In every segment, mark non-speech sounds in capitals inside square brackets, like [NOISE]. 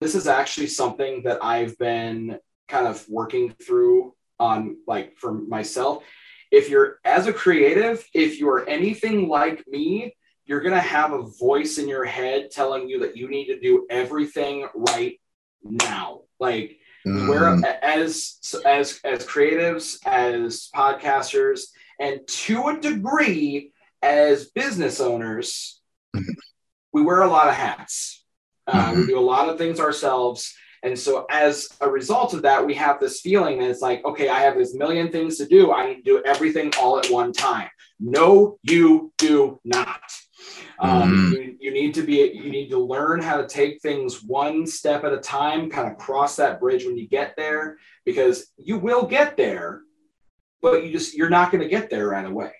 this is actually something that I've been kind of working through on like for myself. If you're as a creative, if you're anything like me, you're going to have a voice in your head telling you that you need to do everything right now. Like mm. where as as as creatives, as podcasters, and to a degree as business owners, mm-hmm. we wear a lot of hats. Uh, mm-hmm. We do a lot of things ourselves. And so, as a result of that, we have this feeling that it's like, okay, I have this million things to do. I need to do everything all at one time. No, you do not. Um, mm-hmm. you, you, need to be, you need to learn how to take things one step at a time, kind of cross that bridge when you get there, because you will get there, but you just, you're not going to get there right away.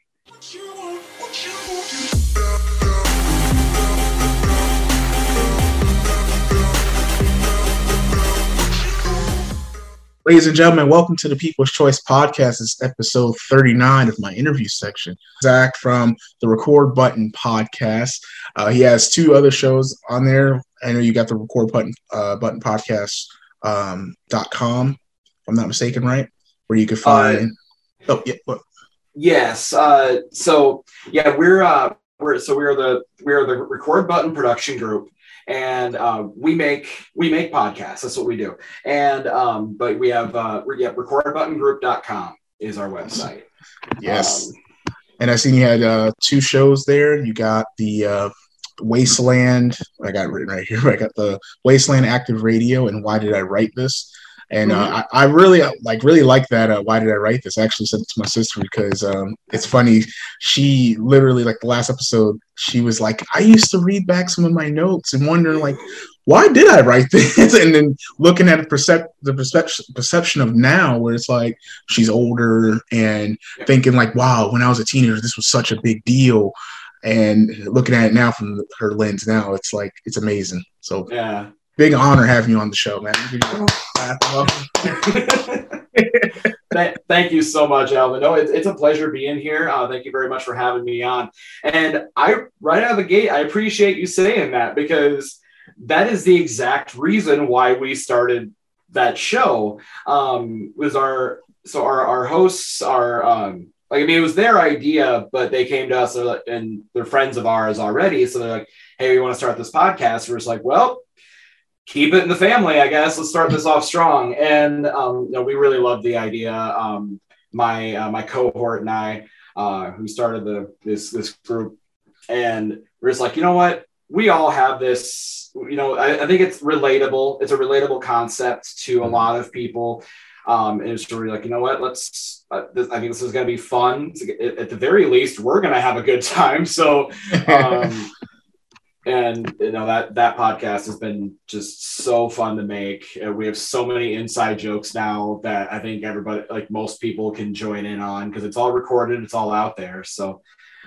Ladies and gentlemen, welcome to the People's Choice Podcast. It's episode 39 of my interview section. Zach from the Record Button Podcast. Uh, he has two other shows on there. I know you got the Record Button uh, Button Podcast um, dot com, if I'm not mistaken, right? Where you can find. Uh, oh yeah. What? Yes. Uh, so yeah, we're uh, we're so we are the we are the Record Button Production Group and uh, we make we make podcasts. That's what we do. And um, but we have uh, we have recordbuttongroup.com is our website. Yes. Um, and I seen you had uh, two shows there. You got the uh, Wasteland. I got written right here. [LAUGHS] I got the Wasteland Active Radio and Why Did I Write This? And uh, mm-hmm. I, I, really like really like that. Uh, why did I write this? I actually sent it to my sister because um, it's funny. She literally like the last episode, she was like, I used to read back some of my notes and wondering like, why did I write [LAUGHS] this? and then looking at the, percep- the perception perception of now, where it's like she's older and thinking like, wow, when I was a teenager, this was such a big deal. And looking at it now from her lens now, it's like it's amazing. So yeah, big honor having you on the show, man. Thank you so much, Alvin. No, it's, it's a pleasure being here. Uh, thank you very much for having me on. And I, right out of the gate, I appreciate you saying that because that is the exact reason why we started that show. Um, was our so our our hosts are um, like I mean it was their idea, but they came to us and they're friends of ours already. So they're like, "Hey, we want to start this podcast." We're just like, "Well." Keep it in the family, I guess. Let's start this off strong. And um, you know, we really love the idea. Um, my uh, my cohort and I, uh, who started the this this group, and we're just like, you know what? We all have this. You know, I, I think it's relatable. It's a relatable concept to a lot of people. Um, and it's really like, you know what? Let's. Uh, this, I think this is going to be fun. At the very least, we're going to have a good [LAUGHS] time. So. Um, and you know that that podcast has been just so fun to make. We have so many inside jokes now that i think everybody like most people can join in on because it's all recorded it's all out there. So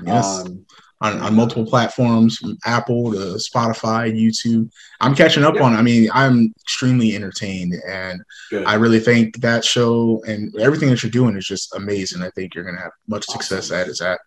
yes. um, on, on multiple platforms from apple to spotify youtube. I'm catching up on i mean i'm extremely entertained and Good. i really think that show and everything that you're doing is just amazing. I think you're going to have much awesome. success at is that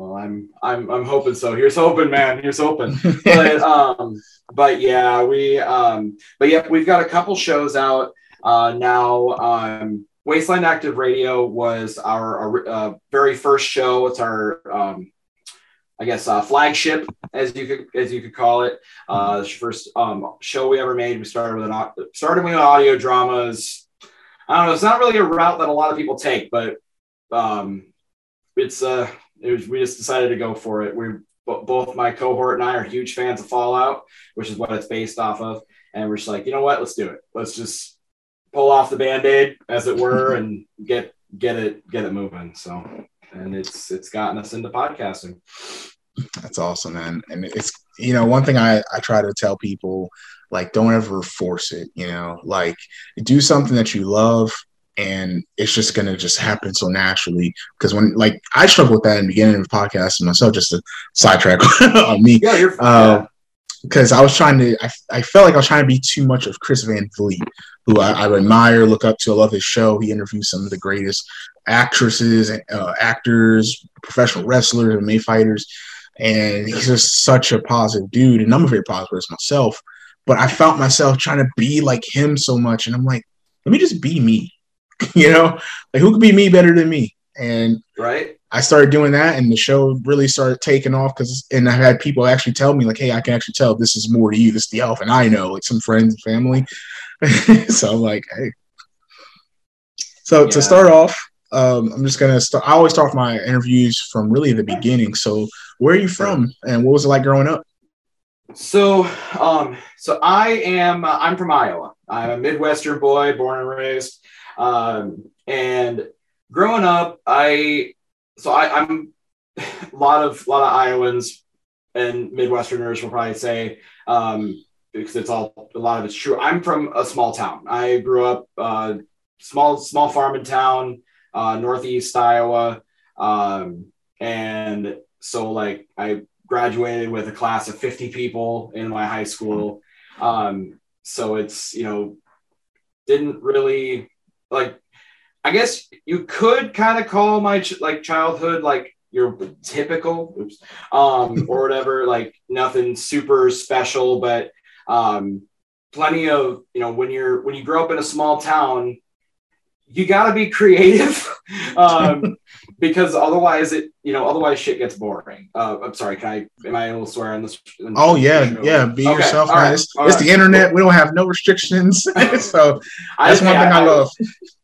well, I'm I'm I'm hoping so. Here's hoping, man. Here's hoping. but [LAUGHS] um, but yeah, we um, but yeah, we've got a couple shows out uh, now. Um, Wasteland Active Radio was our, our uh, very first show. It's our um, I guess uh, flagship, as you could as you could call it. Uh, first um, show we ever made. We started with an started with audio dramas. I don't know. It's not really a route that a lot of people take, but um, it's uh it was we just decided to go for it. We both my cohort and I are huge fans of Fallout, which is what it's based off of, and we're just like, you know what, let's do it. Let's just pull off the band-aid, as it were, [LAUGHS] and get get it get it moving. So, and it's it's gotten us into podcasting. That's awesome, man. And it's you know one thing I I try to tell people like don't ever force it. You know, like do something that you love and it's just gonna just happen so naturally. Because when like I struggle with that in the beginning of the podcast myself, just to sidetrack [LAUGHS] on me. Yeah, you're. Uh, because I was trying to, I, I felt like I was trying to be too much of Chris Van Vliet, who I, I admire, look up to. I love his show. He interviews some of the greatest actresses and uh, actors, professional wrestlers, and MMA fighters, and he's just such a positive dude. And I'm a very positive person myself, but I felt myself trying to be like him so much. And I'm like, let me just be me. [LAUGHS] you know, like who could be me better than me? And right. I started doing that, and the show really started taking off because, and I had people actually tell me like, "Hey, I can actually tell this is more to you. This is the elf, and I know like some friends and family." [LAUGHS] so I'm like, "Hey." So yeah. to start off, um, I'm just gonna start. I always start my interviews from really the beginning. So where are you from, and what was it like growing up? So, um, so I am. Uh, I'm from Iowa. I'm a Midwestern boy, born and raised. Um, and growing up, I so I, I'm a [LAUGHS] lot of lot of Iowans and Midwesterners will probably say um, because it's all a lot of it's true. I'm from a small town. I grew up uh, small small farm in town, uh, northeast Iowa, um, and so like I graduated with a class of 50 people in my high school. Um, so it's you know didn't really like I guess you could kind of call my ch- like childhood like your typical oops, um, [LAUGHS] or whatever, like nothing super special, but um, plenty of you know when you're when you grow up in a small town, you got to be creative. [LAUGHS] Um, because otherwise it you know otherwise shit gets boring. Uh, I'm sorry, can I am I able to swear on this? oh yeah, yeah, be okay. yourself, man. Right. It's, it's right. the internet. We don't have no restrictions, [LAUGHS] [LAUGHS] so that's one I, thing I, I love.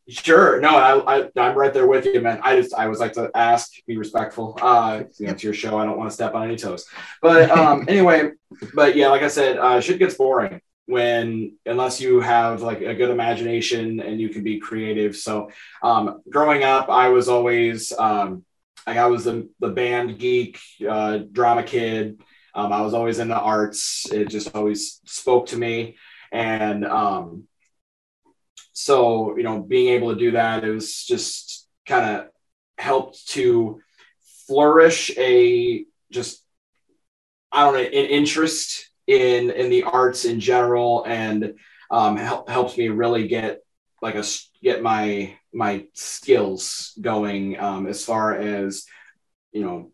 Sure. No, I, I, am right there with you, man. I just, I always like to ask, be respectful. Uh, you know, it's your show. I don't want to step on any toes. But um, [LAUGHS] anyway, but yeah, like I said, uh, shit gets boring when, unless you have like a good imagination and you can be creative. So um, growing up, I was always, um, like I was the, the band geek, uh, drama kid. Um, I was always in the arts. It just always spoke to me. And, um, so you know being able to do that it was just kind of helped to flourish a just i don't know an interest in in the arts in general and um, help, helps me really get like a get my my skills going um, as far as you know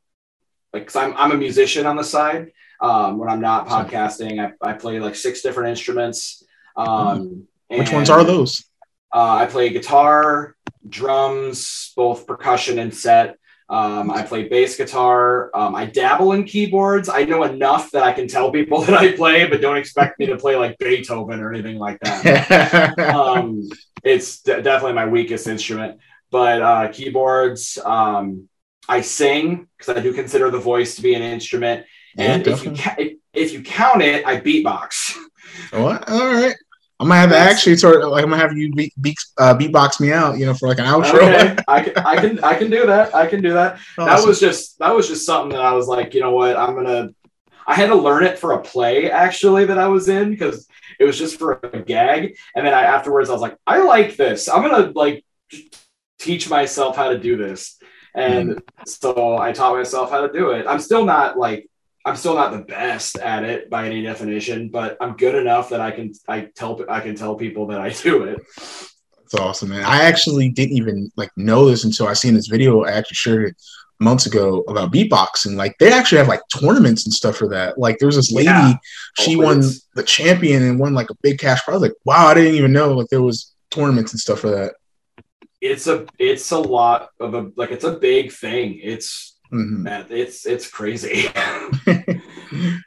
like cause I'm, I'm a musician on the side. Um, when i'm not podcasting I, I play like six different instruments. Um, which ones are those? uh, I play guitar, drums, both percussion and set. Um, I play bass guitar. Um, I dabble in keyboards. I know enough that I can tell people [LAUGHS] that I play, but don't expect me to play like Beethoven or anything like that. [LAUGHS] um, it's d- definitely my weakest instrument. But uh, keyboards, um, I sing because I do consider the voice to be an instrument. And yeah, if you ca- if you count it, I beatbox. What? All right. I'm gonna have to actually sort of like I'm gonna have you beat, beat uh, beatbox me out, you know, for like an outro. Okay. [LAUGHS] I can, I can, I can do that. I can do that. Awesome. That was just, that was just something that I was like, you know what, I'm gonna. I had to learn it for a play actually that I was in because it was just for a gag, and then I afterwards I was like, I like this. I'm gonna like teach myself how to do this, and mm. so I taught myself how to do it. I'm still not like I'm still not the best at it by any definition, but I'm good enough that I can I tell I can tell people that I [LAUGHS] do it. That's awesome, man. I actually didn't even like know this until I seen this video. I actually shared it months ago about beatboxing. Like they actually have like tournaments and stuff for that. Like there was this lady, yeah. she oh, won the champion and won like a big cash prize. Like wow, I didn't even know like there was tournaments and stuff for that. It's a it's a lot of a like it's a big thing. It's Mm-hmm. It's it's crazy. [LAUGHS] [LAUGHS]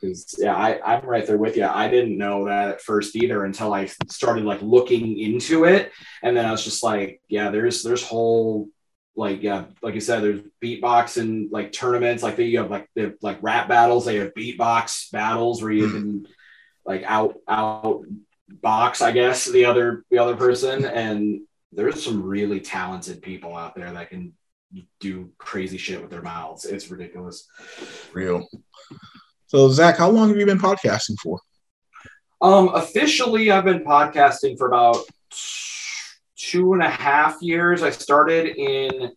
Because yeah, I, I'm right there with you. I didn't know that at first either until I started like looking into it, and then I was just like, yeah, there's there's whole like yeah, like you said, there's beatboxing like tournaments. Like they you have like the like rap battles. They have beatbox battles where you mm-hmm. can like out out box, I guess, the other the other person. And there's some really talented people out there that can do crazy shit with their mouths. It's ridiculous. Real. So Zach, how long have you been podcasting for? Um, officially, I've been podcasting for about two and a half years. I started in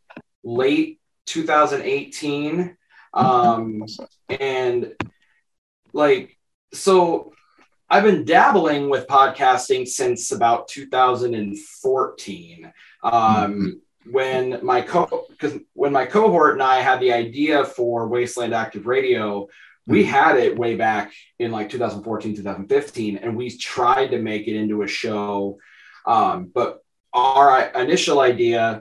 late 2018. Um, and like, so I've been dabbling with podcasting since about 2014. Um, mm-hmm when my co because when my cohort and I had the idea for Wasteland Active Radio, we had it way back in like 2014 2015 and we tried to make it into a show. Um, but our initial idea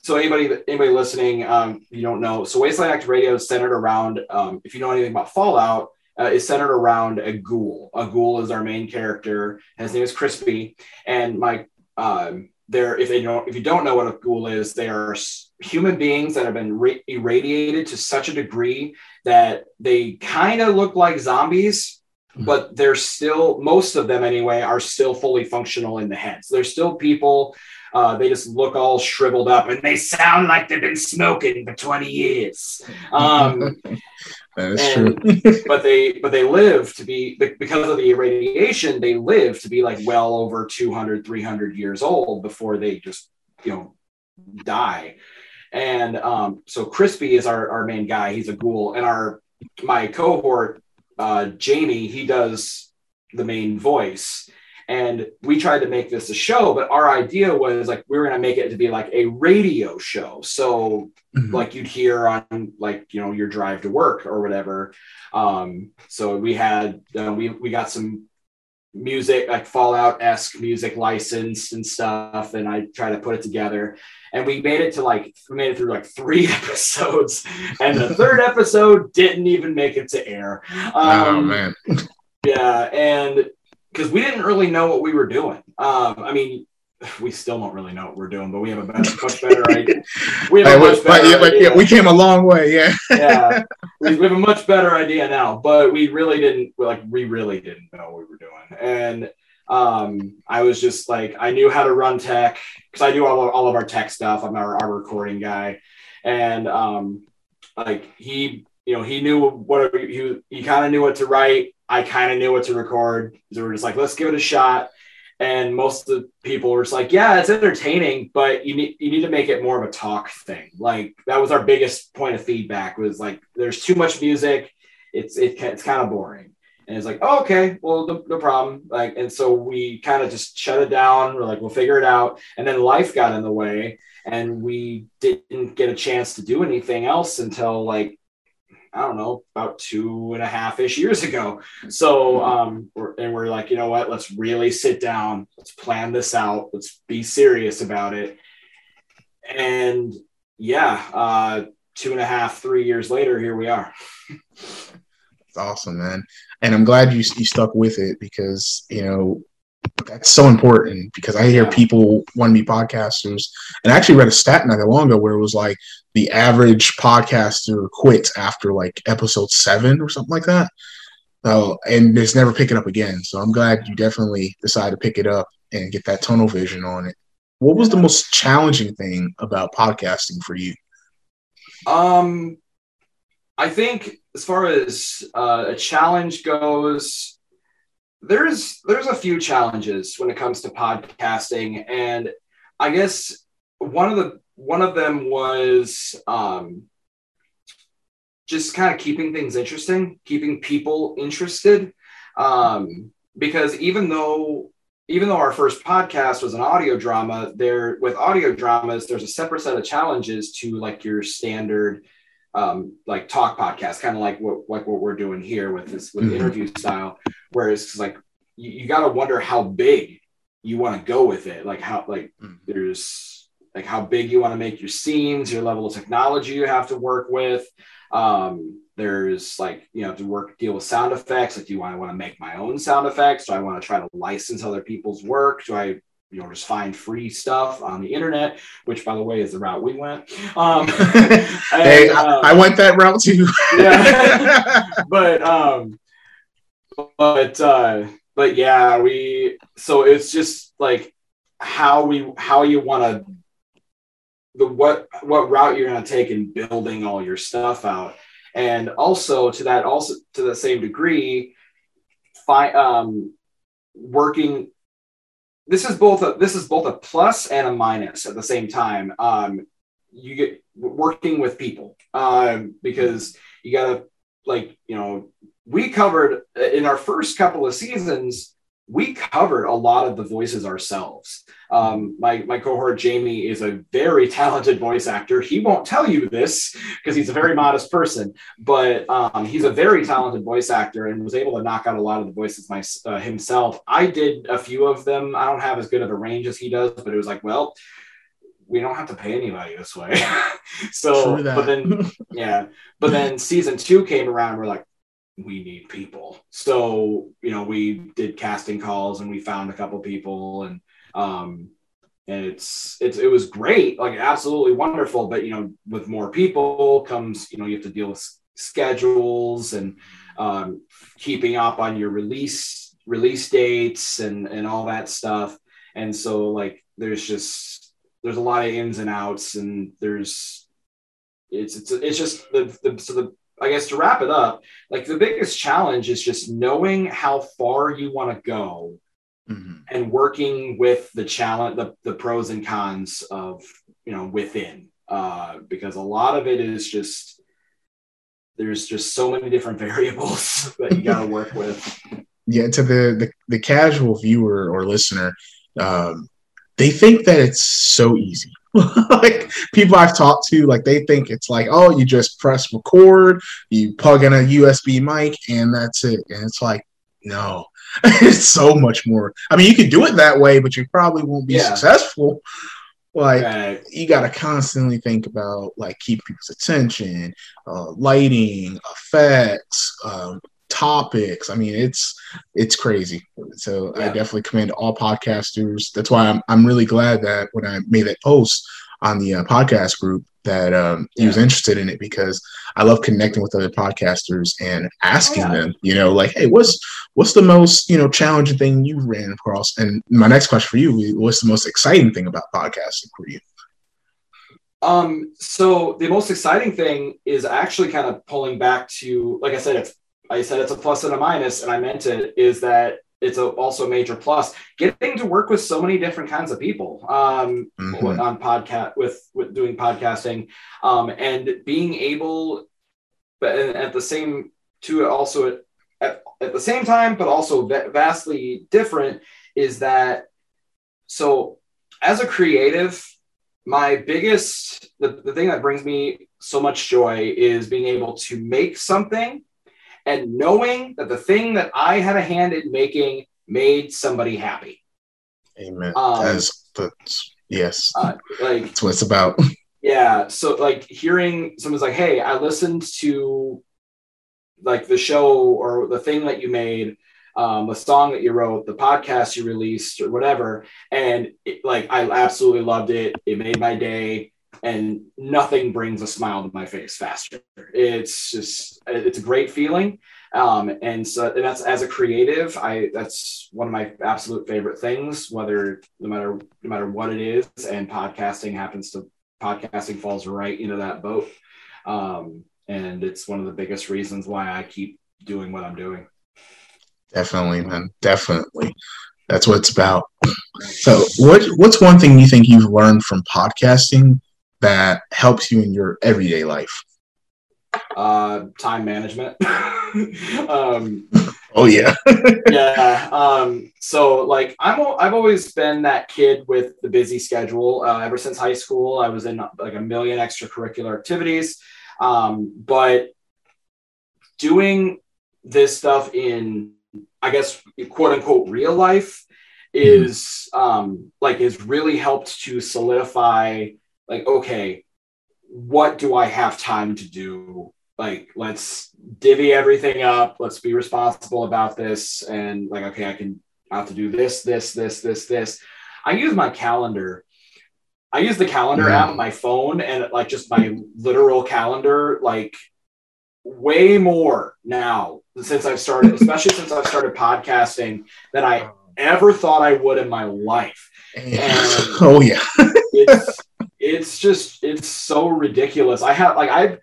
so anybody anybody listening um, you don't know so wasteland active radio is centered around um, if you know anything about fallout uh, is centered around a ghoul. A ghoul is our main character. His name is crispy and my um, there if they don't if you don't know what a ghoul is they are human beings that have been irradiated to such a degree that they kind of look like zombies. But they're still most of them anyway are still fully functional in the head so they're still people uh, they just look all shriveled up and they sound like they've been smoking for 20 years um, [LAUGHS] That is and, true. but they but they live to be because of the irradiation, they live to be like well over 200, 300 years old before they just you know die. And um, so Crispy is our, our main guy. He's a ghoul, and our my cohort uh, Jamie he does the main voice. And we tried to make this a show but our idea was like we were going to make it to be like a radio show. So mm-hmm. like you'd hear on like you know your drive to work or whatever. Um so we had uh, we we got some music like fallout-esque music licensed and stuff and i try to put it together. And we made it to like we made it through like three [LAUGHS] episodes and the third episode didn't even make it to air. Oh, um, oh man. Yeah and because we didn't really know what we were doing. Um, I mean, [SIGHS] we still don't really know what we're doing, but we have a better, much better idea. [LAUGHS] We have a much better yeah, idea. Yeah, we came a long way. Yeah. yeah. [LAUGHS] We, we, have a much better idea now, but we really didn't like, we really didn't know what we were doing. And, um, I was just like, I knew how to run tech because I do all of, all of our tech stuff. I'm our, our recording guy. And, um, like he, you know, he knew what he, he kind of knew what to write I kind of knew what to record. So we are just like, let's give it a shot. And most of the people were just like, yeah, it's entertaining, but you need you need to make it more of a talk thing. Like that was our biggest point of feedback was like, there's too much music. It's it, it's kind of boring. And it's like, oh, okay, well, no, no problem. Like, and so we kind of just shut it down. We're like, we'll figure it out. And then life got in the way, and we didn't get a chance to do anything else until like I don't know, about two and a half ish years ago. So, um, we're, and we're like, you know what? Let's really sit down. Let's plan this out. Let's be serious about it. And yeah, uh, two and a half, three years later, here we are. It's awesome, man. And I'm glad you, you stuck with it because, you know, that's so important because I hear people want to be podcasters. And I actually read a stat not that long ago where it was like the average podcaster quits after like episode seven or something like that. So, and it's never picking up again. So I'm glad you definitely decided to pick it up and get that tunnel vision on it. What was the most challenging thing about podcasting for you? Um, I think as far as uh, a challenge goes, there's there's a few challenges when it comes to podcasting. And i guess one of the one of them was um, just kind of keeping things interesting keeping people interested. Um, because even though even though our first podcast was an audio drama there with audio dramas there's a separate set of challenges to like your standard um, like talk podcast, kind of like what like what we're doing here with this with mm-hmm. interview style. Whereas like you, you got to wonder how big you want to go with it. Like how like mm-hmm. there's like how big you want to make your scenes, your level of technology you have to work with. Um, there's like you know to work deal with sound effects. Like do I want to make my own sound effects? Do I want to try to license other people's work? Do I you know just find free stuff on the internet which by the way is the route we went. Um [LAUGHS] and, hey um, I, went that route too. [LAUGHS] Yeah. [LAUGHS] But um but uh but yeah we so it's just like how we how you want to the what what route you're going to take in building all your stuff out. And also to that also to the same degree find um working this is both a this is both a plus and a minus at the same time. Um, you get working with people um, because you got to like you know we covered in our first couple of seasons we covered a lot of the voices ourselves. Um, my, my cohort Jamie is a very [LAUGHS] talented voice actor. He won't tell you this because he's a very modest person, but um, he's a very talented voice actor and was able to knock out a lot of the voices my, uh, himself. I did a few of them. I don't have as good of a range as he does, but it was like, well, we don't have to pay anybody this way. [LAUGHS] so, but then, yeah, but then season two came around. We're like, we need people. So, you know, we did casting calls and we found a couple people and um and it's it's it was great, like absolutely wonderful. But you know, with more people comes, you know, you have to deal with schedules and um, keeping up on your release release dates and and all that stuff. And so like there's just there's a lot of ins and outs and there's it's it's it's just the, the so the I guess to wrap it up, like the biggest challenge is just knowing how far you want to go mm-hmm. and working with the challenge, the, the pros and cons of, you know, within, uh, because a lot of it is just, there's just so many different [LAUGHS] variables [LAUGHS] that you got to work with. Yeah. To the, the, the casual viewer or listener, um, they think that it's so easy [LAUGHS] like people I've talked to, like they think it's like, oh, you just press record, you plug in a USB mic, and that's it. And it's like, no, [LAUGHS] it's so much more. I mean, you can do it that way, but you probably won't be yeah. successful. Like right. you got to constantly think about like keep people's attention, uh, lighting, effects, um, topics. I mean, it's it's crazy. So yeah. I definitely commend all podcasters. That's why I'm I'm really glad that when I made that post on the uh, podcast group that um, yeah. he was interested in it because I love connecting with other podcasters and asking oh, yeah. them, you know, like, hey, what's what's the most you know challenging thing you ran across? And my next question for you: What's the most exciting thing about podcasting for you? Um, so the most exciting thing is actually kind of pulling back to, like I said, it's I said it's a plus and a minus, and I meant it is that it's a, also a major plus. Getting to work with so many different kinds of people um, mm-hmm. on podcast with with doing podcasting, um, and being able, but at the same to also at, at the same time, but also vastly different is that so as a creative my biggest the, the thing that brings me so much joy is being able to make something and knowing that the thing that I had a hand in making made somebody happy. Amen. Um, that's, that's yes. Uh, like that's what it's about. [LAUGHS] Yeah. So like hearing someone's like, "Hey, I listened to like the show or the thing that you made." Um, the song that you wrote, the podcast you released, or whatever, and it, like I absolutely loved it. It made my day and nothing brings a smile to my face faster. It's just it's a great feeling. Um, and so and that's as a creative, I that's one of my absolute favorite things, whether no matter no matter what it is, and podcasting happens to podcasting falls right into that boat. Um, and it's one of the biggest reasons why I keep doing what I'm doing. Definitely, man. Definitely. That's what it's about. So what what's one thing you think you've learned from podcasting that helps you in your everyday life? Uh, time management. [LAUGHS] um, oh yeah, [LAUGHS] yeah. Um, so like I'm, I've always been that kid with the busy schedule. Uh, ever since high school, I was in like a million extracurricular activities. Um, but doing this stuff in, I guess, quote unquote, real life is um, like has really helped to solidify like, okay, what do I have time to do? Like, let's divvy everything up. Let's be responsible about this. And like, okay, I can I have to do this, this, this, this, this. I use my calendar. I use the calendar mm-hmm. app on my phone and like just my literal calendar, like way more now since I've started, especially since I've started podcasting than I ever thought I would in my life. And [LAUGHS] oh yeah. it's it's just it's so ridiculous. I have like I've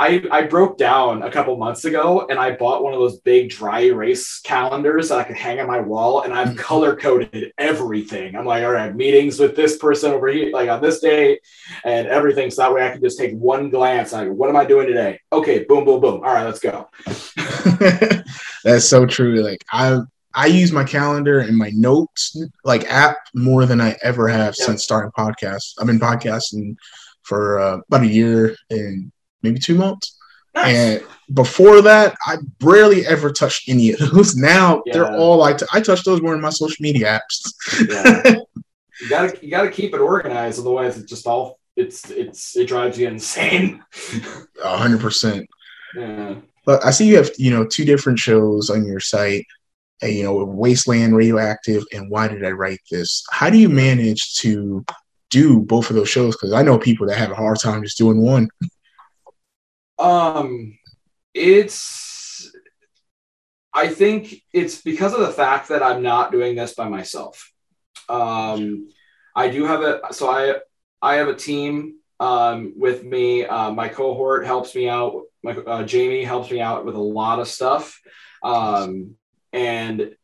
I, I broke down a couple months ago and I bought one of those big dry erase calendars that I could hang on my wall and I've mm-hmm. color coded everything. I'm like, all right, meetings with this person over here, like on this date and everything. So that way I can just take one glance. Like, what am I doing today? Okay, boom, boom, boom. All right, let's go. [LAUGHS] That's so true. Like I I use my calendar and my notes like app more than I ever have yep. since starting podcasts. I've been podcasting for uh, about a year and maybe two months. Nice. And before that, I barely ever touched any of those. [LAUGHS] Now yeah. they're all I, t- I touch those more in my social media apps. yeah. You gotta you gotta keep it organized, otherwise it just all it's it's it drives you insane. [LAUGHS] A hundred percent. Yeah. But I see you have you know two different shows on your site. You know, Wasteland, Radioactive, and Why Did I Write This? How do you manage to do both of those shows? Because I know people that have a hard time just doing one. Um, it's. I think it's because of the fact that I'm not doing this by myself. Um, I do have a so I I have a team um, with me. Uh, my cohort helps me out. My uh, Jamie helps me out with a lot of stuff, um, and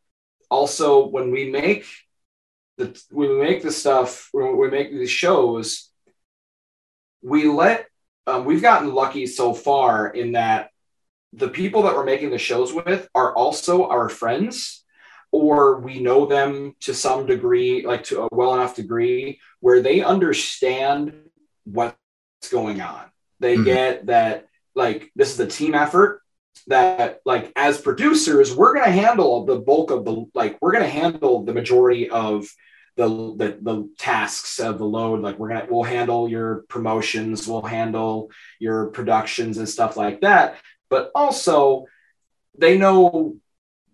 also when we make the when we make the stuff when we make these shows, we let um, we've gotten lucky so far in that the people that we're making the shows with are also our friends or we know them to some degree like to a well enough degree where they understand what's going on they mm-hmm. get that like this is a team effort that like as producers we're going to handle the bulk of the like we're going to handle the majority of the, the the tasks of the load. Like we're gonna we'll handle your promotions we'll handle your productions and stuff like that. But also they know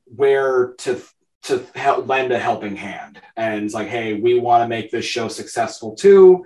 where to to help lend a helping hand. And it's like hey we want to make this show successful too.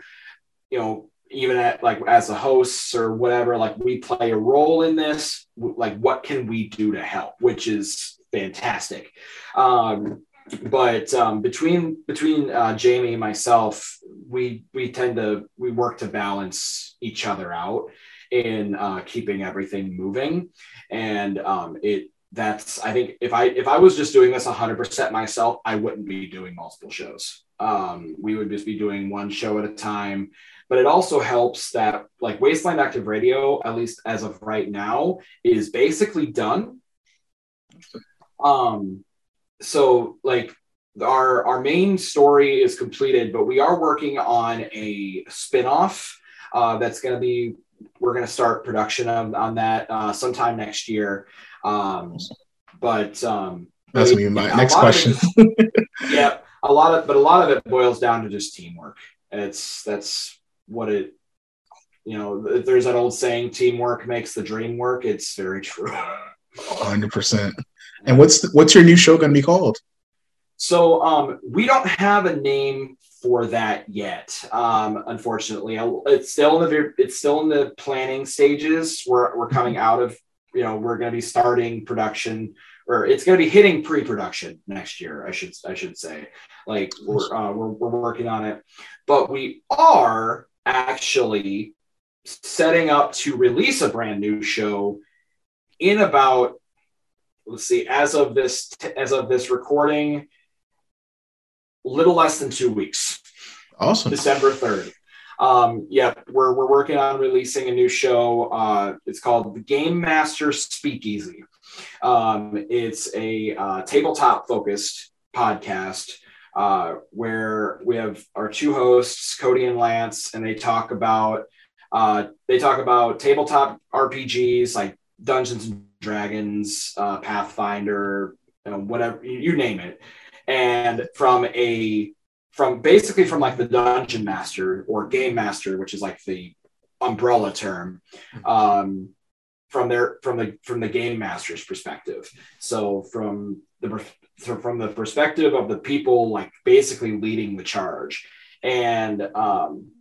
You know even at like as a hosts or whatever like we play a role in this like what can we do to help which is fantastic um but um, between between uh, Jamie and myself, we we tend to we work to balance each other out in uh, keeping everything moving, and um, it that's I think if I if I was just doing this 100% myself, I wouldn't be doing multiple shows. Um, we would just be doing one show at a time. But it also helps that like Wasteland Active Radio, at least as of right now, is basically done. Um, so like our our main story is completed, but we are working on a spinoff uh, that's going to be we're going to start production of, on that uh, sometime next year. Um, but um, that's my next question. Is, [LAUGHS] yeah, a lot of but a lot of it boils down to just teamwork. It's that's what it. You know, there's that old saying, "Teamwork makes the dream work." It's very true. Hundred percent. And what's the, what's your new show going to be called? So um, we don't have a name for that yet. Um, unfortunately, it's still in the it's still in the planning stages. We're we're coming mm-hmm. out of you know we're going to be starting production or it's going to be hitting pre-production next year. I should I should say like we're uh, we're, we're working on it, but we are actually setting up to release a brand new show in about let's see, as of this as of this recording, little less than two weeks. Awesome. December third. Um, yeah, we're we're working on releasing a new show. Uh, it's called the Game Master Speakeasy. Um, it's a uh, tabletop focused podcast uh, where we have our two hosts, Cody and Lance, and they talk about uh, they talk about tabletop RPGs like Dungeons and Dragons, uh, Pathfinder, you know, whatever you name it, and from a from basically from like the dungeon master or game master, which is like the umbrella term, um, from their from the from the game master's perspective. So from the from the perspective of the people like basically leading the charge, and um,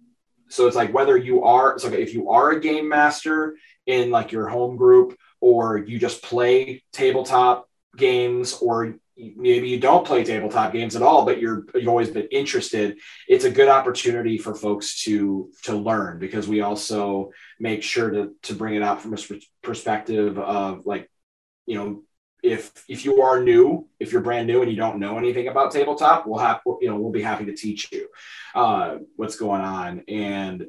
so it's like whether you are so if you are a game master in like your home group or you just play tabletop games or maybe you don't play tabletop games at all but you're you've always been interested it's a good opportunity for folks to to learn because we also make sure to to bring it out from a perspective of like you know if if you are new if you're brand new and you don't know anything about tabletop we'll have you know we'll be happy to teach you uh, what's going on and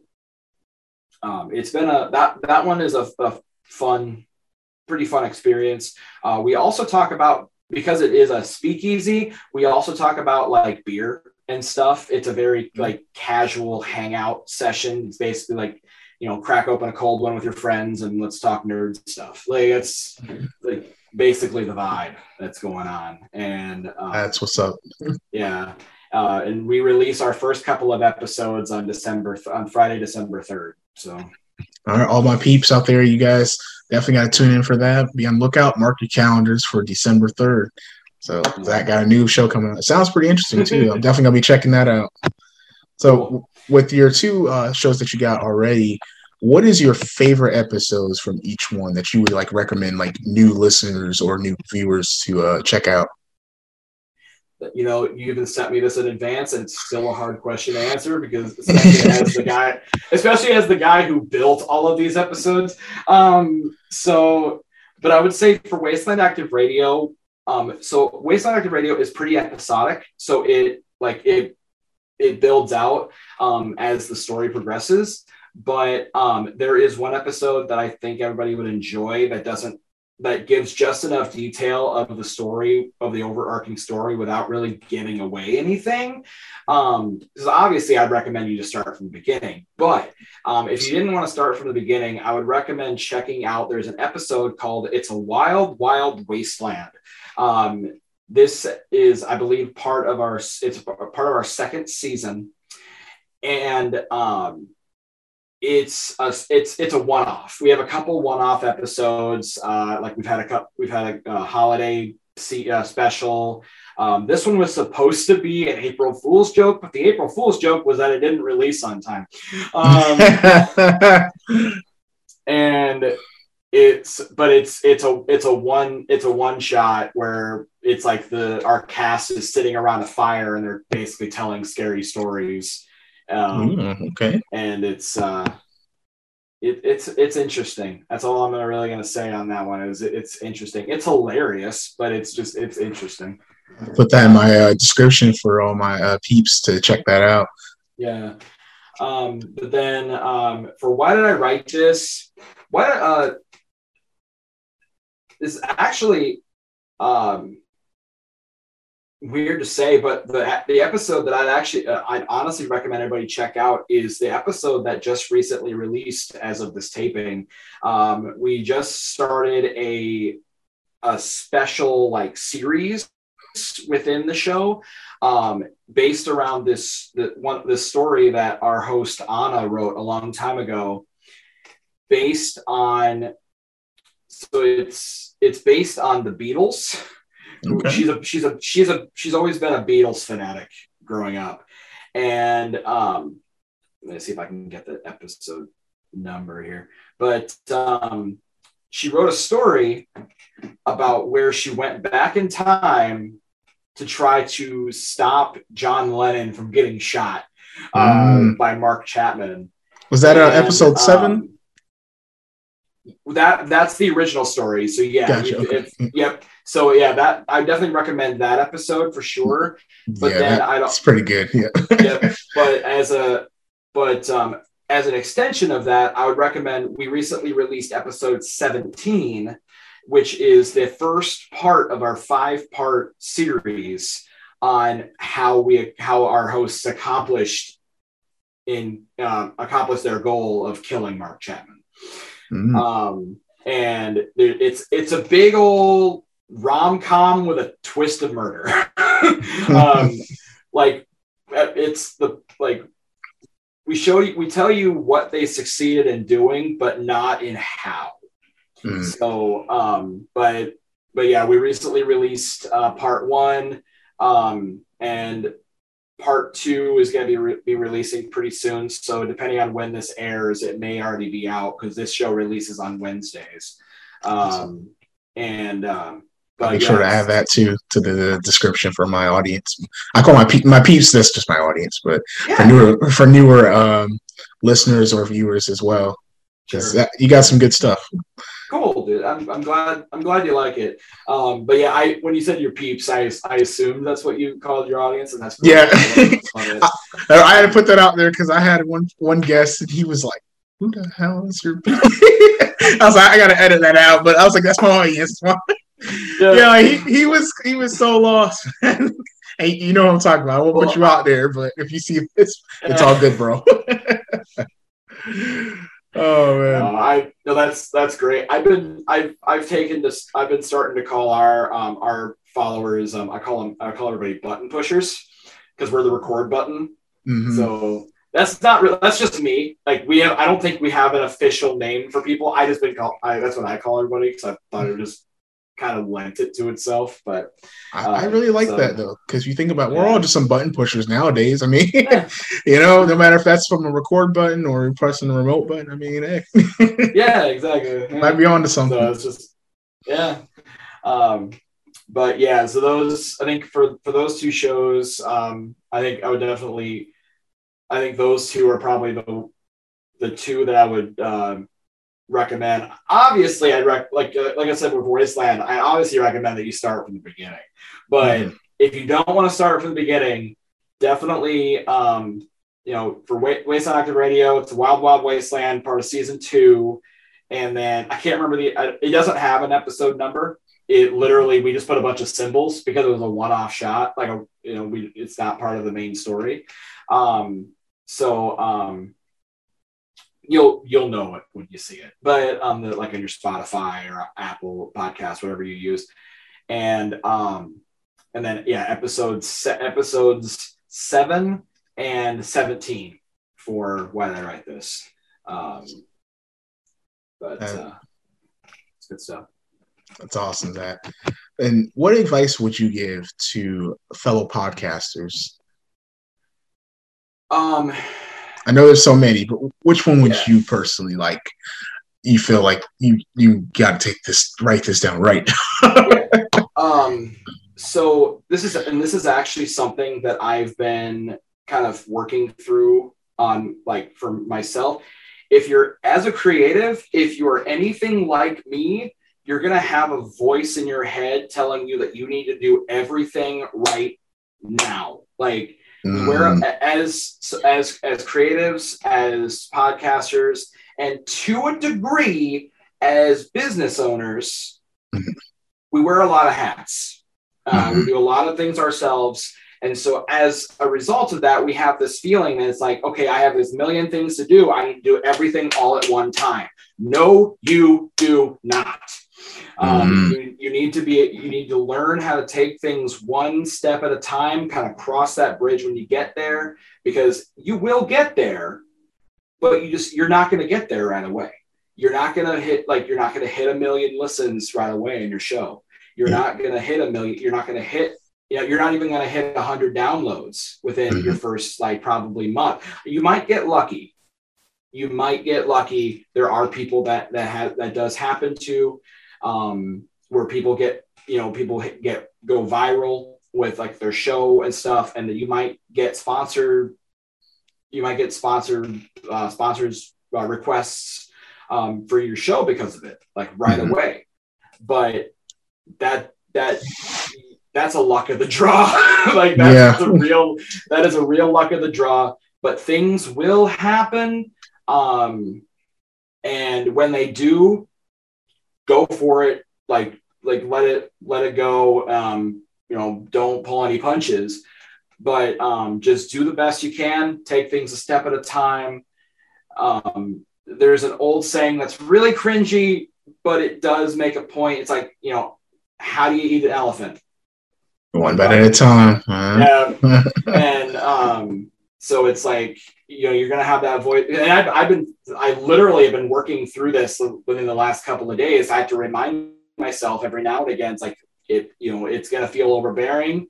um, it's been a that that one is a, a fun pretty fun experience. Uh, we also talk about because it is a speakeasy, we also talk about like beer and stuff. It's a very mm-hmm. like casual hangout session. It's basically like you know, crack open a cold one with your friends and let's talk nerd stuff. Like it's like basically the vibe that's going on. And um, that's what's up. Yeah. Uh, and we release our first couple of episodes on December th- on Friday, December third. So, all right, all my peeps out there, you guys definitely got to tune in for that. Be on lookout. Mark your calendars for December third. So that got a new show coming out. It sounds pretty interesting too. I'm [LAUGHS] definitely gonna be checking that out. So with your two uh, shows that you got already, what is your favorite episodes from each one that you would like recommend like new listeners or new viewers to uh, check out? You know, you even sent me this in advance, and it's still a hard question to answer because especially as the guy, [LAUGHS] especially as the guy who built all of these episodes. Um, so, but I would say for Wasteland Active Radio, um, so Wasteland Active Radio is pretty episodic. So it like it it builds out um, as the story progresses. But um, there is one episode that I think everybody would enjoy that doesn't that gives just enough detail of the story of the overarching story without really giving away anything. Um, because obviously, I'd recommend you to start from the beginning. But um, if you didn't want to start from the beginning, I would recommend checking out. There's an episode called "It's a Wild, Wild Wasteland." Um, this is, I believe, part of our it's part of our second season, and um, it's a, it's it's a one off. We have a couple one off episodes. Uh, like we've had a couple, we've had a, a holiday uh, special. Um, this one was supposed to be an April Fool's joke, but the April Fool's joke was that it didn't release on time. Um, [LAUGHS] and it's but it's it's a it's a one it's a one shot where it's like the our cast is sitting around a fire and they're basically telling scary stories um, mm, okay. And it's uh, it, it's it's interesting. That's all I'm really gonna say on that one. Is it, it's interesting. It's hilarious, but it's just it's interesting. Put that in my uh, description for all my uh, peeps to check that out. Yeah. Um, but then um, for why did I write this? Why uh, this actually um, weird to say, but the the episode that I'd actually uh, I'd honestly recommend everybody check out is the episode that just recently released as of this taping. Um, we just started a a special like series within the show um, based around this the one this story that our host Anna wrote a long time ago based on so it's it's based on the Beatles Okay. She's a she's a she's a she's always been a Beatles fanatic growing up, and um, let me see if I can get the episode number here. But um, she wrote a story about where she went back in time to try to stop John Lennon from getting shot uh, mm. by Mark Chapman. Was that uh, episode seven? Um, that that's the original story. So yeah, gotcha, okay. yep. So yeah, that I definitely recommend that episode for sure. But yeah, then I don't. It's pretty good. Yeah. yeah. [LAUGHS] But as a but um, as an extension of that, I would recommend we recently released episode 17, which is the first part of our five part series on how we how our hosts accomplished in um, accomplished their goal of killing Mark Chapman. Mm-hmm. Um, and it's it's a big old rom com with a twist of murder. [LAUGHS] um, like uh, it's the like we show you we tell you what they succeeded in doing, but not in how. Mm-hmm. So, um, but but yeah, we recently released uh, part one, um, and part two is going to be, re- be releasing pretty soon. So depending on when this airs, it may already be out because this show releases on Wednesdays. Um, and um, I'll make sure to add that too to the description for my audience. I call my pe- my peeps That's just my audience, but yeah. for newer for newer um, listeners or viewers as well, because sure. you got some good stuff cool, dude. I'm, I'm glad I'm glad you like it. Um, but yeah, I when you said your peeps, I I assumed that's what you called your audience, and that's yeah. [LAUGHS] I, I, had to put that out there because I had one one guest, and he was like, "Who the hell is your?" [LAUGHS] I was like, I got to edit that out, but I was like, "That's my audience." [LAUGHS] yeah, yeah he, he was he was so lost. [LAUGHS] hey, you know what I'm talking about. I won't well, put you out there, but if you see this, it's all good, bro. [LAUGHS] oh man, no, I no, that's that's great. I've been I've I've taken this. I've been starting to call our um our followers. Um, I call them I call everybody button pushers because we're the record button. Mm-hmm. So that's not real. That's just me. Like we have, I don't think we have an official name for people. I just been called. I, that's what I call everybody because I thought it just kind of lent it to itself. But I, I um, really like so, that though, because you think about yeah. we're all just some button pushers nowadays. I mean, [LAUGHS] you know, no matter if that's from a record button or pressing a remote button. I mean, hey. [LAUGHS] yeah, exactly. Might be on to something. So it's just yeah. Um, but yeah, so those I think for for those two shows, um, I think I would definitely, I think those two are probably the the two that I would um, recommend. Obviously, I'd rec- like uh, like I said with Wasteland, I obviously recommend that you start from the beginning. But mm-hmm. if you don't want to start from the beginning, definitely, um, you know, for Wasteland Active Radio, it's Wild Wild Wasteland, part of season two. And then I can't remember the. Uh, it doesn't have an episode number, it literally we just put a bunch of symbols because it was a one-off shot like a you know we it's not part of the main story um so um you'll you'll know it when you see it but on the, like on your spotify or apple podcast whatever you use and um and then yeah episodes episodes 7 and 17 for why did i write this um but uh, it's good stuff that's awesome, Zach. And what advice would you give to fellow podcasters? Um, I know there's so many, but which one would yeah. you personally like? You feel like you you got to take this, write this down right yeah. [LAUGHS] Um, so this is and this is actually something that I've been kind of working through on like for myself. If you're as a creative, if you're anything like me, you're going to have a voice in your head telling you that you need to do everything right now. Like, mm. where as as as creatives, as podcasters, and to a degree as business owners, mm-hmm. we wear a lot of hats. Uh, mm-hmm. We do a lot of things ourselves. And so, as a result of that, we have this feeling that it's like, okay, I have this million things to do. I need to do everything all at one time. No, you do not. Um, mm-hmm. you, you, need to be you need to learn how to take things one step at a time, kind of cross that bridge when you get there, because you will get there, but you just you're not going to get there right away. You're not going to hit like you're not going to hit a million listens right away in your show. You're mm-hmm. not going to hit a million. You're not going to hit you know, you're not even going to hit 100 downloads within mm-hmm. your first like probably month. You might get lucky. You might get lucky. There are people that that have that does happen to um, where people get you know people get go viral with like their show and stuff, and that you might get sponsored. You might get sponsored uh, sponsors uh, requests um, for your show because of it, like right mm-hmm. away. But that that that's a luck of the draw. [LAUGHS] like that's yeah. a real that is a real luck of the draw. But things will happen. Um, and when they do, go for it. Like like let it let it go. Um, you know, don't pull any punches, but um, just do the best you can. Take things a step at a time. Um, there's an old saying that's really cringy, but it does make a point. It's like you know, how do you eat an elephant? One bite at a time. Huh? Yeah, [LAUGHS] and um, so it's like you know you're gonna have that voice. And I've, I've been i literally have been working through this within the last couple of days. I have to remind myself every now and again it's like it you know it's gonna feel overbearing.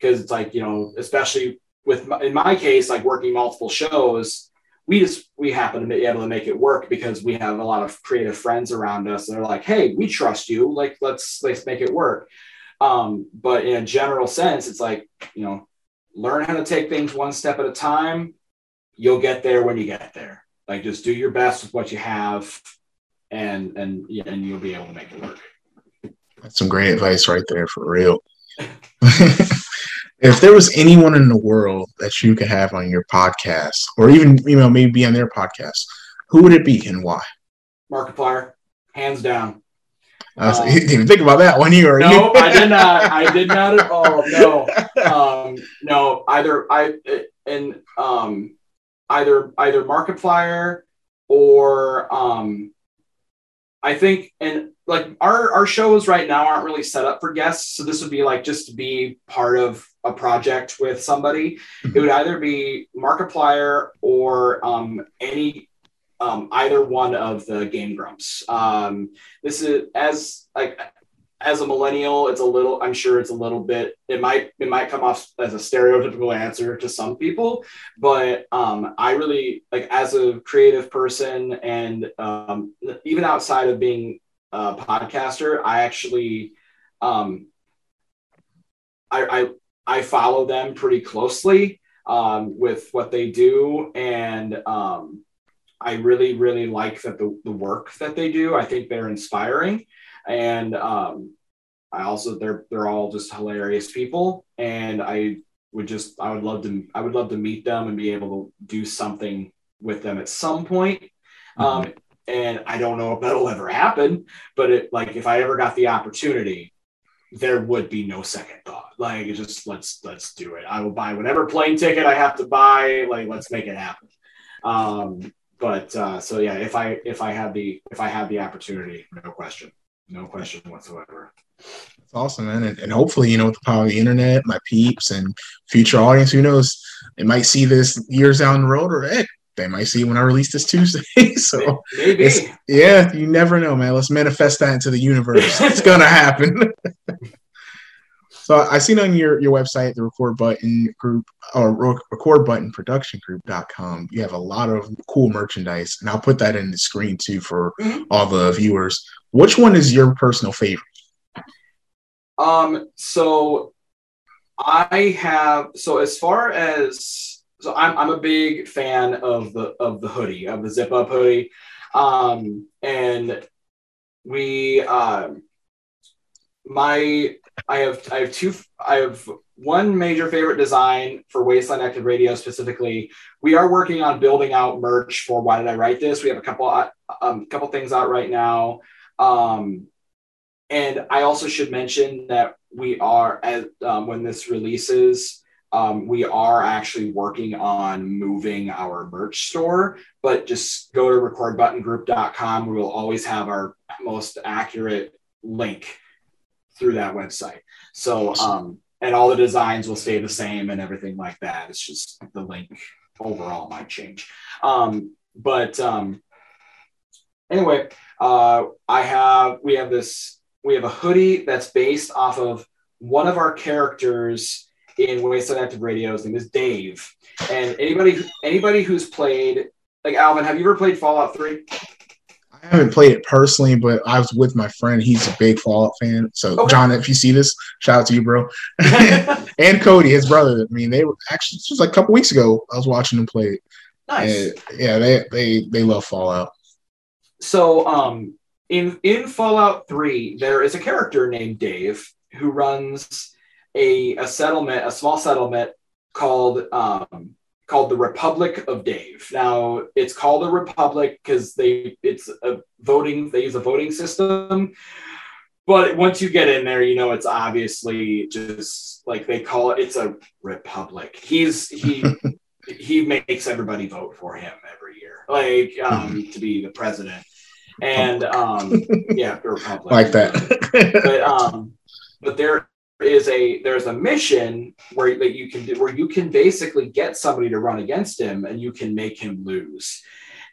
Because it's like you know especially with in my case like working multiple shows we just we happen to be able to make it work because we have a lot of creative friends around us and they're like hey we trust you. Like let's let's make it work. Um, but in a general sense it's like you know learn how to take things one step at a time you'll get there when you get there. Like just do your best with what you have, and and and you'll be able to make it work. That's some great advice right there for real. [LAUGHS] [LAUGHS] if there was anyone in the world that you could have on your podcast, or even you know maybe be on their podcast, who would it be and why? Markiplier, hands down. I was, um, [LAUGHS] didn't even think about that one. You or no, [LAUGHS] I did not. I did not at all. No, um, no. Either I and um, either either Markiplier or um, I think and like our our shows right now aren't really set up for guests, so this would be like just to be part of a project with somebody. Mm-hmm. It would either be Markiplier or um, any um, either one of the Game Grumps. Um, this is as like as a millennial, it's a little. I'm sure it's a little bit. It might it might come off as a stereotypical answer to some people, but um, I really like as a creative person and um, even outside of being a podcaster, I actually um, I, I I follow them pretty closely um, with what they do and um, I really, really like that the, the work that they do. I think they're inspiring. And um, I also they're they're all just hilarious people. And I would just I would love to I would love to meet them and be able to do something with them at some point. Mm-hmm. Um, and I don't know if that'll ever happen, but it like if I ever got the opportunity, there would be no second thought. Like just let's let's do it. I will buy whatever plane ticket I have to buy. Like let's make it happen. Um, but uh, so yeah, if I if I had the if I had the opportunity, no question, no question whatsoever. That's awesome, man, and, and hopefully, you know, with the power of the internet, my peeps and future audience, who knows, they might see this years down the road, or hey, they might see when I release this Tuesday. [LAUGHS] so maybe, yeah, you never know, man. Let's manifest that into the universe. it's gonna happen. [LAUGHS] So I seen on your, your website, the record button group or record button production group.com, you have a lot of cool merchandise. And I'll put that in the screen too for mm-hmm. all the viewers. Which one is your personal favorite? Um, so I have so as far as so I'm I'm a big fan of the of the hoodie, of the zip up hoodie. Um, and we um my I have I have two I have one major favorite design for Wasteland Active Radio specifically. We are working on building out merch for Why Did I Write This? We have a couple uh, um couple things out right now. Um, and I also should mention that we are as um, when this releases, um, we are actually working on moving our merch store. But just go to recordbuttongroup.com. We will always have our most accurate link through that website. So, um, and all the designs will stay the same and everything like that. It's just the link overall might change. Um, but um, anyway, uh, I have we have this we have a hoodie that's based off of one of our characters in Wasteland Active Radio. His name is Dave. And anybody anybody who's played like Alvin, have you ever played Fallout Three? I haven't played it personally, but I was with my friend. He's a big Fallout fan. So, okay. John, if you see this, shout out to you, bro. [LAUGHS] and Cody, his brother. I mean, they were actually just like a couple weeks ago. I was watching them play. Nice. And yeah, they they they love Fallout. So, um, in in Fallout Three, there is a character named Dave who runs a a settlement, a small settlement called um called the Republic of Dave. Now it's called a republic because they it's a voting they use a voting system. But once you get in there, you know it's obviously just like they call it. It's a republic. He's he [LAUGHS] he makes everybody vote for him every year, like um, to be the president. And um, yeah, [LAUGHS] republic like that. but um, but there is a there's a mission where that you can do where you can basically get somebody to run against him and you can make him lose.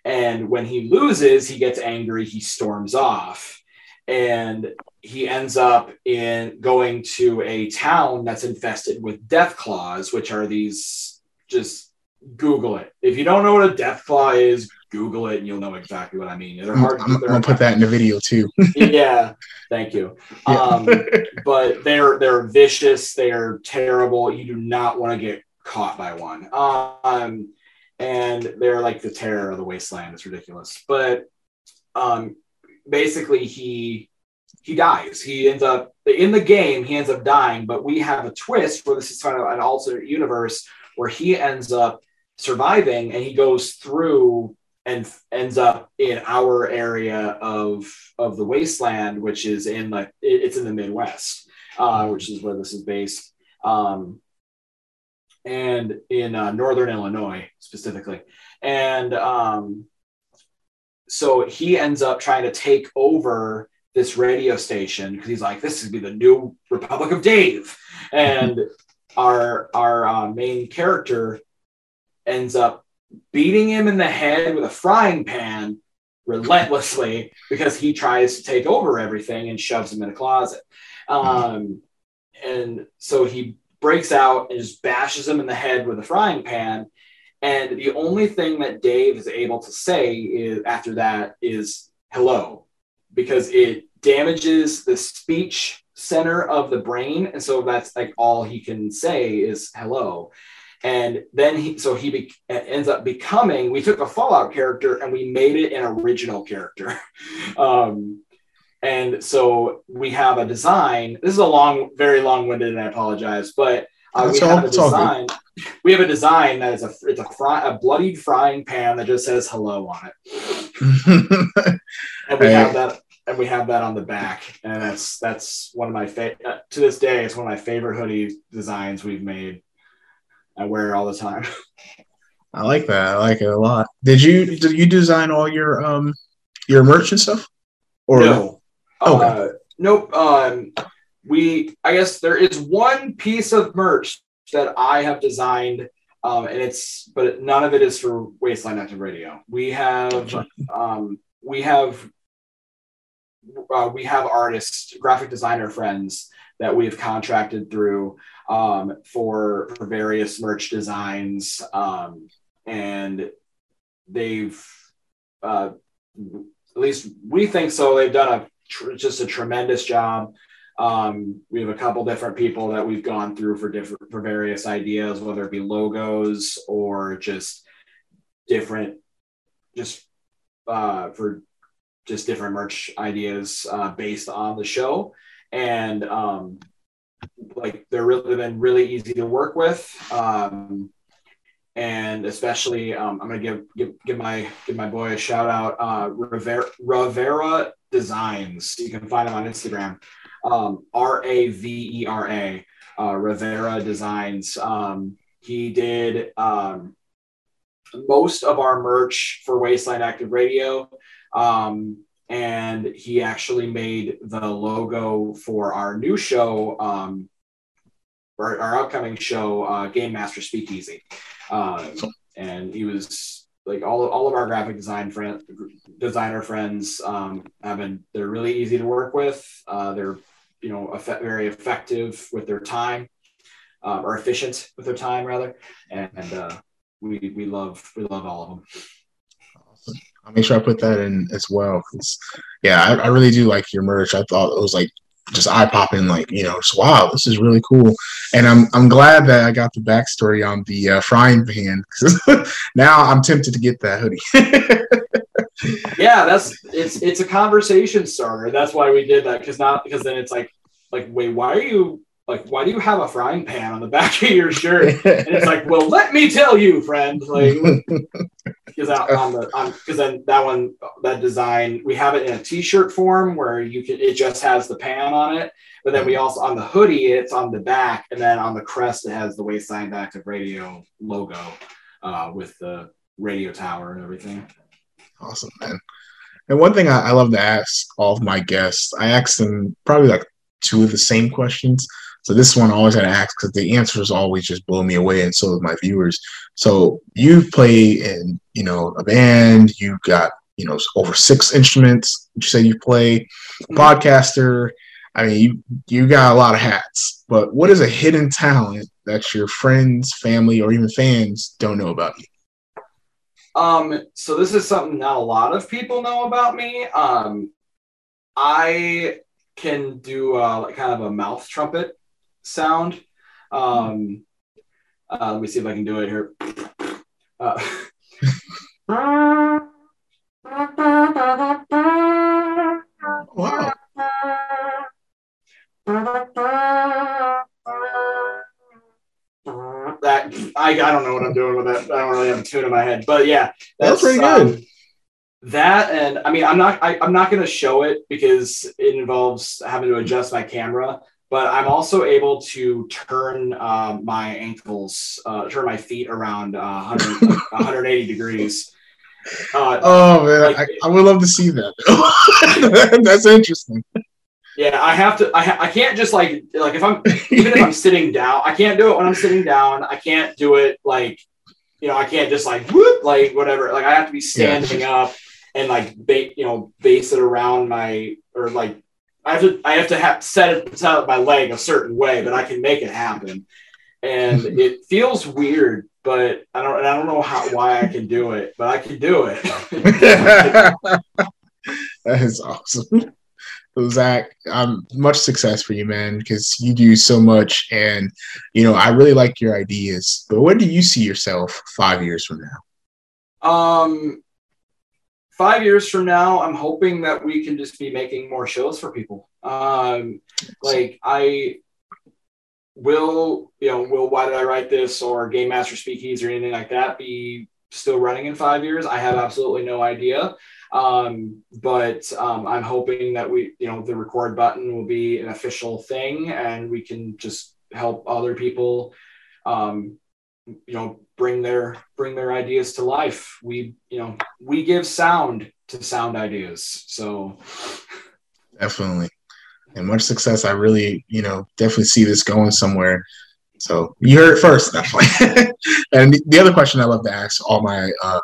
And when he loses he gets angry he storms off and he ends up in going to a town that's infested with Deathclaws which are these just google it if you don't know what a Deathclaw is Google it and you'll know exactly what I mean. They're hard. I'm, I'm gonna put that in the video too. [LAUGHS] yeah, thank you. Yeah. Um, but they're they're vicious. They're terrible. You do not want to get caught by one. Um, and they're like the terror of the wasteland. It's ridiculous. But um, basically, he he dies. He ends up in the game. He ends up dying. But we have a twist where this is kind of an alternate universe where he ends up surviving and he goes through and ends up in our area of of the wasteland, which is in like it, it's in the Midwest, uh, which is where this is based, um, and in uh, northern Illinois specifically, and um, so he ends up trying to take over this radio station because he's like, this is be the new Republic of Dave, and our our uh, main character ends up beating him in the head with a frying pan relentlessly because he tries to take over everything and shoves him in a closet. Um, and so he breaks out and just bashes him in the head with a frying pan. And the only thing that Dave is able to say is after that is hello, because it damages the speech center of the brain. And so that's like all he can say is hello and then he so he be, ends up becoming we took a fallout character and we made it an original character. [LAUGHS] Um, and so we have a design. This is a long very long-winded and i apologize but uh, we have a design. We have a design that is a it's a, fry, a bloodied frying pan that just says hello on it. [LAUGHS] And we have that and we have that on the back. And that's that's one of my favorite uh, to this day it's one of my favorite hoodie designs we've made I wear it all the time. [LAUGHS] I like that. I like it a lot. Did you did you design all your um your merch and stuff? Or no? Okay. Uh, nope. Um, we I guess there is one piece of merch that I have designed, um, and it's but none of it is for Wasteland Active Radio. We have um, we have uh, we have artists, graphic designer friends that we've contracted through um, for, for various merch designs. Um, and they've, uh, at least we think so, they've done a tr- just a tremendous job. Um, we have a couple different people that we've gone through for different for various ideas, whether it be logos or just different, just uh, for just different merch ideas uh, based on the show and um, like they're really been really easy to work with. Um, and especially, um, I'm gonna give, give give my give my boy a shout out. Uh, Ravera, Ravera Designs. You can find him on Instagram. Um, R A V E R A. Uh, Ravera Designs. Um, he did um, most of our merch for Wasteland Active Radio. Um, and he actually made the logo for our new show, um, our, our upcoming show, uh, Game Master Speakeasy. Uh, and he was like all, all of our graphic design friend, designer friends um, have been they're really easy to work with. Uh, they're you know effect, very effective with their time uh, or efficient with their time rather, and, and uh, we we love we love all of them. I'll make sure I put that in as well. Yeah, I, I really do like your merch. I thought it was like just eye popping, like you know, just, wow, this is really cool. And I'm I'm glad that I got the backstory on the uh, frying pan because [LAUGHS] now I'm tempted to get that hoodie. [LAUGHS] yeah, that's it's it's a conversation starter. That's why we did that because not because then it's like like wait, why are you like why do you have a frying pan on the back of your shirt? And it's like, well, let me tell you, friend, like [LAUGHS] because on the because then that one that design we have it in a t-shirt form where you can it just has the pan on it but then we mm-hmm. also on the hoodie it's on the back and then on the crest it has the wasteland active radio logo uh, with the radio tower and everything. Awesome man. And one thing I, I love to ask all of my guests i ask them probably like two of the same questions so this one I always had to ask because the answers always just blow me away, and so do my viewers. So you play in, you know, a band. You got, you know, over six instruments. You say you play, mm-hmm. podcaster. I mean, you you got a lot of hats. But what is a hidden talent that your friends, family, or even fans don't know about you? Um, so this is something not a lot of people know about me. Um, I can do uh, like kind of a mouth trumpet sound. Um, uh, let me see if I can do it here. Uh, wow. That I, I don't know what I'm doing with that. I don't really have a tune in my head, but yeah, that's, that's pretty um, good. that and I mean I'm not I, I'm not going to show it because it involves having to adjust my camera but I'm also able to turn uh, my ankles, uh, turn my feet around uh, 100, 180 degrees. Uh, oh man, like, I, I, would love to see that. [LAUGHS] That's interesting. Yeah, I have to. I, ha- I can't just like like if I'm even if I'm [LAUGHS] sitting down, I can't do it when I'm sitting down. I can't do it like you know I can't just like whoop like whatever. Like I have to be standing yeah. up and like ba- you know base it around my or like I have to I have to have set it set up my leg a certain way, but I can make it happen. And [LAUGHS] it feels weird, but I don't I don't know how why I can do it, but I can do it. [LAUGHS] that is awesome. Zach, um, much success for you, man, because you do so much, and you know I really like your ideas. But where do you see yourself five years from now? Um, five years from now, I'm hoping that we can just be making more shows for people. Um, like I will, you know, will why did I write this or Game Master Speakeasy or anything like that be still running in five years? I have absolutely no idea. Um, but um, I'm hoping that we, you know, the record button will be an official thing and we can just help other people um, you know bring their bring their ideas to life. We you know we give sound to sound ideas. So definitely. And much success. I really you know definitely see this going somewhere. So you heard it first. Definitely [LAUGHS] and the other question i love to ask all my uh,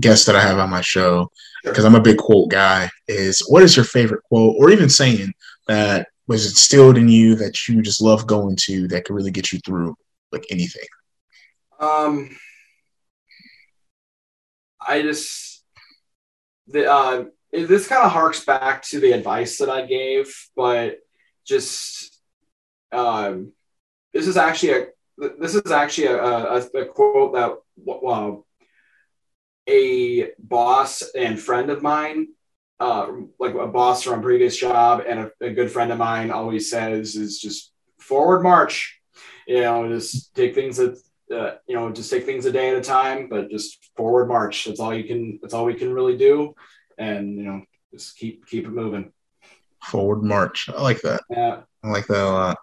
guests that i have on my show because i'm a big quote guy is what is your favorite quote or even saying that was instilled in you that you just love going to that could really get you through like anything um, I just the uh, this kind of harks back to the advice that I gave, but just um, this is actually a this is actually a, a, a quote that well, a boss and friend of mine, uh, like a boss from a previous job and a, a good friend of mine always says is just forward march. You know, just take things that uh, you know, just take things a day at a time, but just forward march. That's all you can. That's all we can really do, and you know, just keep keep it moving. Forward march. I like that. Yeah, I like that a lot.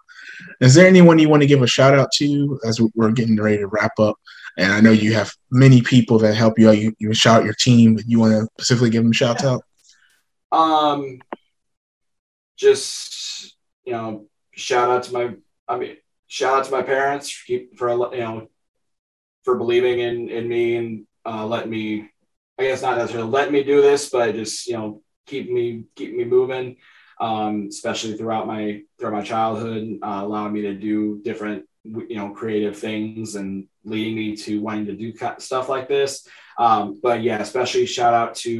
Is there anyone you want to give a shout out to as we're getting ready to wrap up? And I know you have many people that help you out. You, you shout out your team, but you want to specifically give them a shout out? Um, just you know, shout out to my. I mean, shout out to my parents keep for you know for believing in in me and uh, letting me. I guess not necessarily let me do this, but just you know keep me keep me moving. Um, especially throughout my throughout my childhood, uh, allowing me to do different you know creative things and leading me to wanting to do stuff like this. Um, but yeah, especially shout out to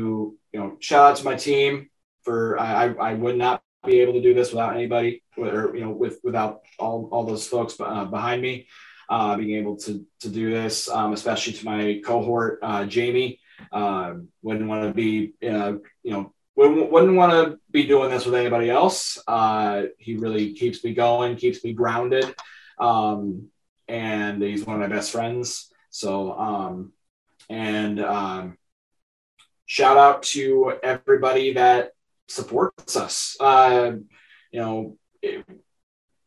you know shout out to my team for I I would not be able to do this without anybody or you know with without all all those folks uh, behind me uh, being able to to do this, um, especially to my cohort, uh, Jamie. Uh, wouldn't want to be, uh, you know, wouldn't, wouldn't want to be doing this with anybody else. Uh, he really keeps me going, keeps me grounded, um, and he's one of my best friends. So, um, and um, shout out to everybody that supports us. Uh, you know, it,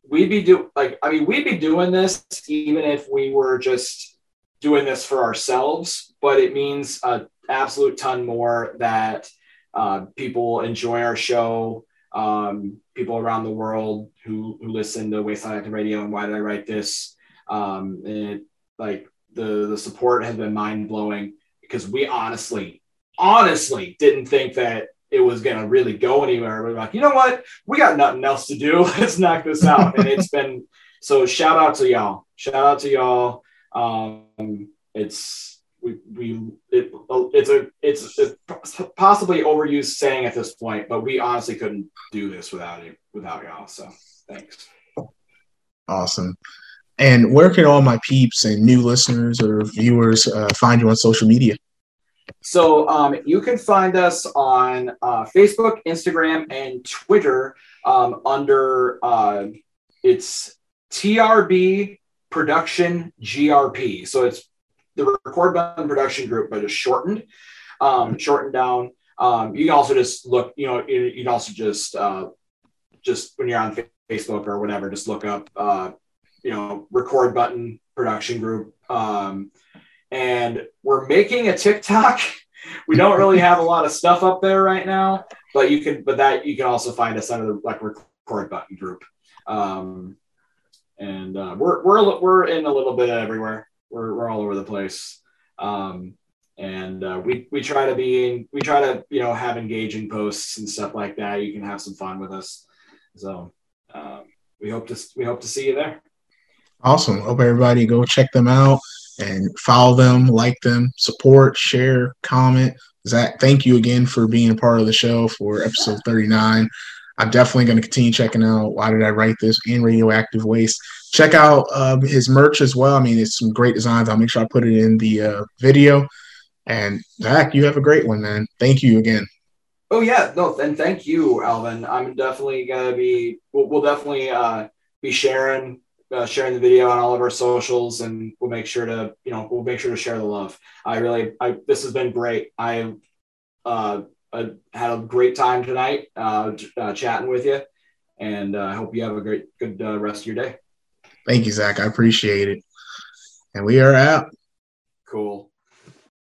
we'd be do like I mean we'd be doing this even if we were just doing this for ourselves, but it means a absolute ton more that uh, people enjoy our show. Um, people around the world who who listen to Wasteland Active Radio and why did I write this? Um, it, like the the support has been mind blowing because we honestly honestly didn't think that it was going to really go anywhere. We're like, you know what? We got nothing else to do. [LAUGHS] Let's knock this out. and it's [LAUGHS] been so. Shout out to y'all. Shout out to y'all. Um, it's we we it, it's a it's a possibly overused saying at this point, but we honestly couldn't do this without it without y'all. So thanks. Awesome. And where can all my peeps and new listeners or viewers uh, find you on social media? So um, you can find us on uh, Facebook, Instagram, and Twitter um, under uh, it's TRB Production GRP. So it's the Record Button Production Group, but it's shortened, um, shortened down. Um, you can also just look, you know, you, you can also just uh, just when you're on Facebook or whatever, just look up, uh, you know, record button production group. And we're making a TikTok. [LAUGHS] we don't really have a lot of stuff up there right now, but you can, but that you can also find us under the like record button group. Um, and uh, we're we're we're in a little bit everywhere. We're we're all over the place. Um, and uh, we we try to be in, we try to you know have engaging posts and stuff like that. You can have some fun with us. So um, we hope to we hope to see you there. Awesome. Hope everybody go check them out and follow them, like them, support, share, comment. Zach, thank you again for being a part of the show for episode 39. I'm definitely going to continue checking out Why Did I Write This and Radioactive Waste. Check out uh, his merch as well. I mean, it's some great designs. I'll make sure I put it in the uh, video. And Zach, you have a great one, man. Thank you again. Oh yeah, no, and thank you, Alvin. I'm definitely gonna be. We'll, we'll definitely uh, be sharing uh, sharing the video on all of our socials, and we'll make sure to you know we'll make sure to share the love. I really, I this has been great. I uh, I had a great time tonight uh, uh, chatting with you, and uh, I hope you have a great good uh, rest of your day. Thank you, Zach. I appreciate it. And we are out. Cool.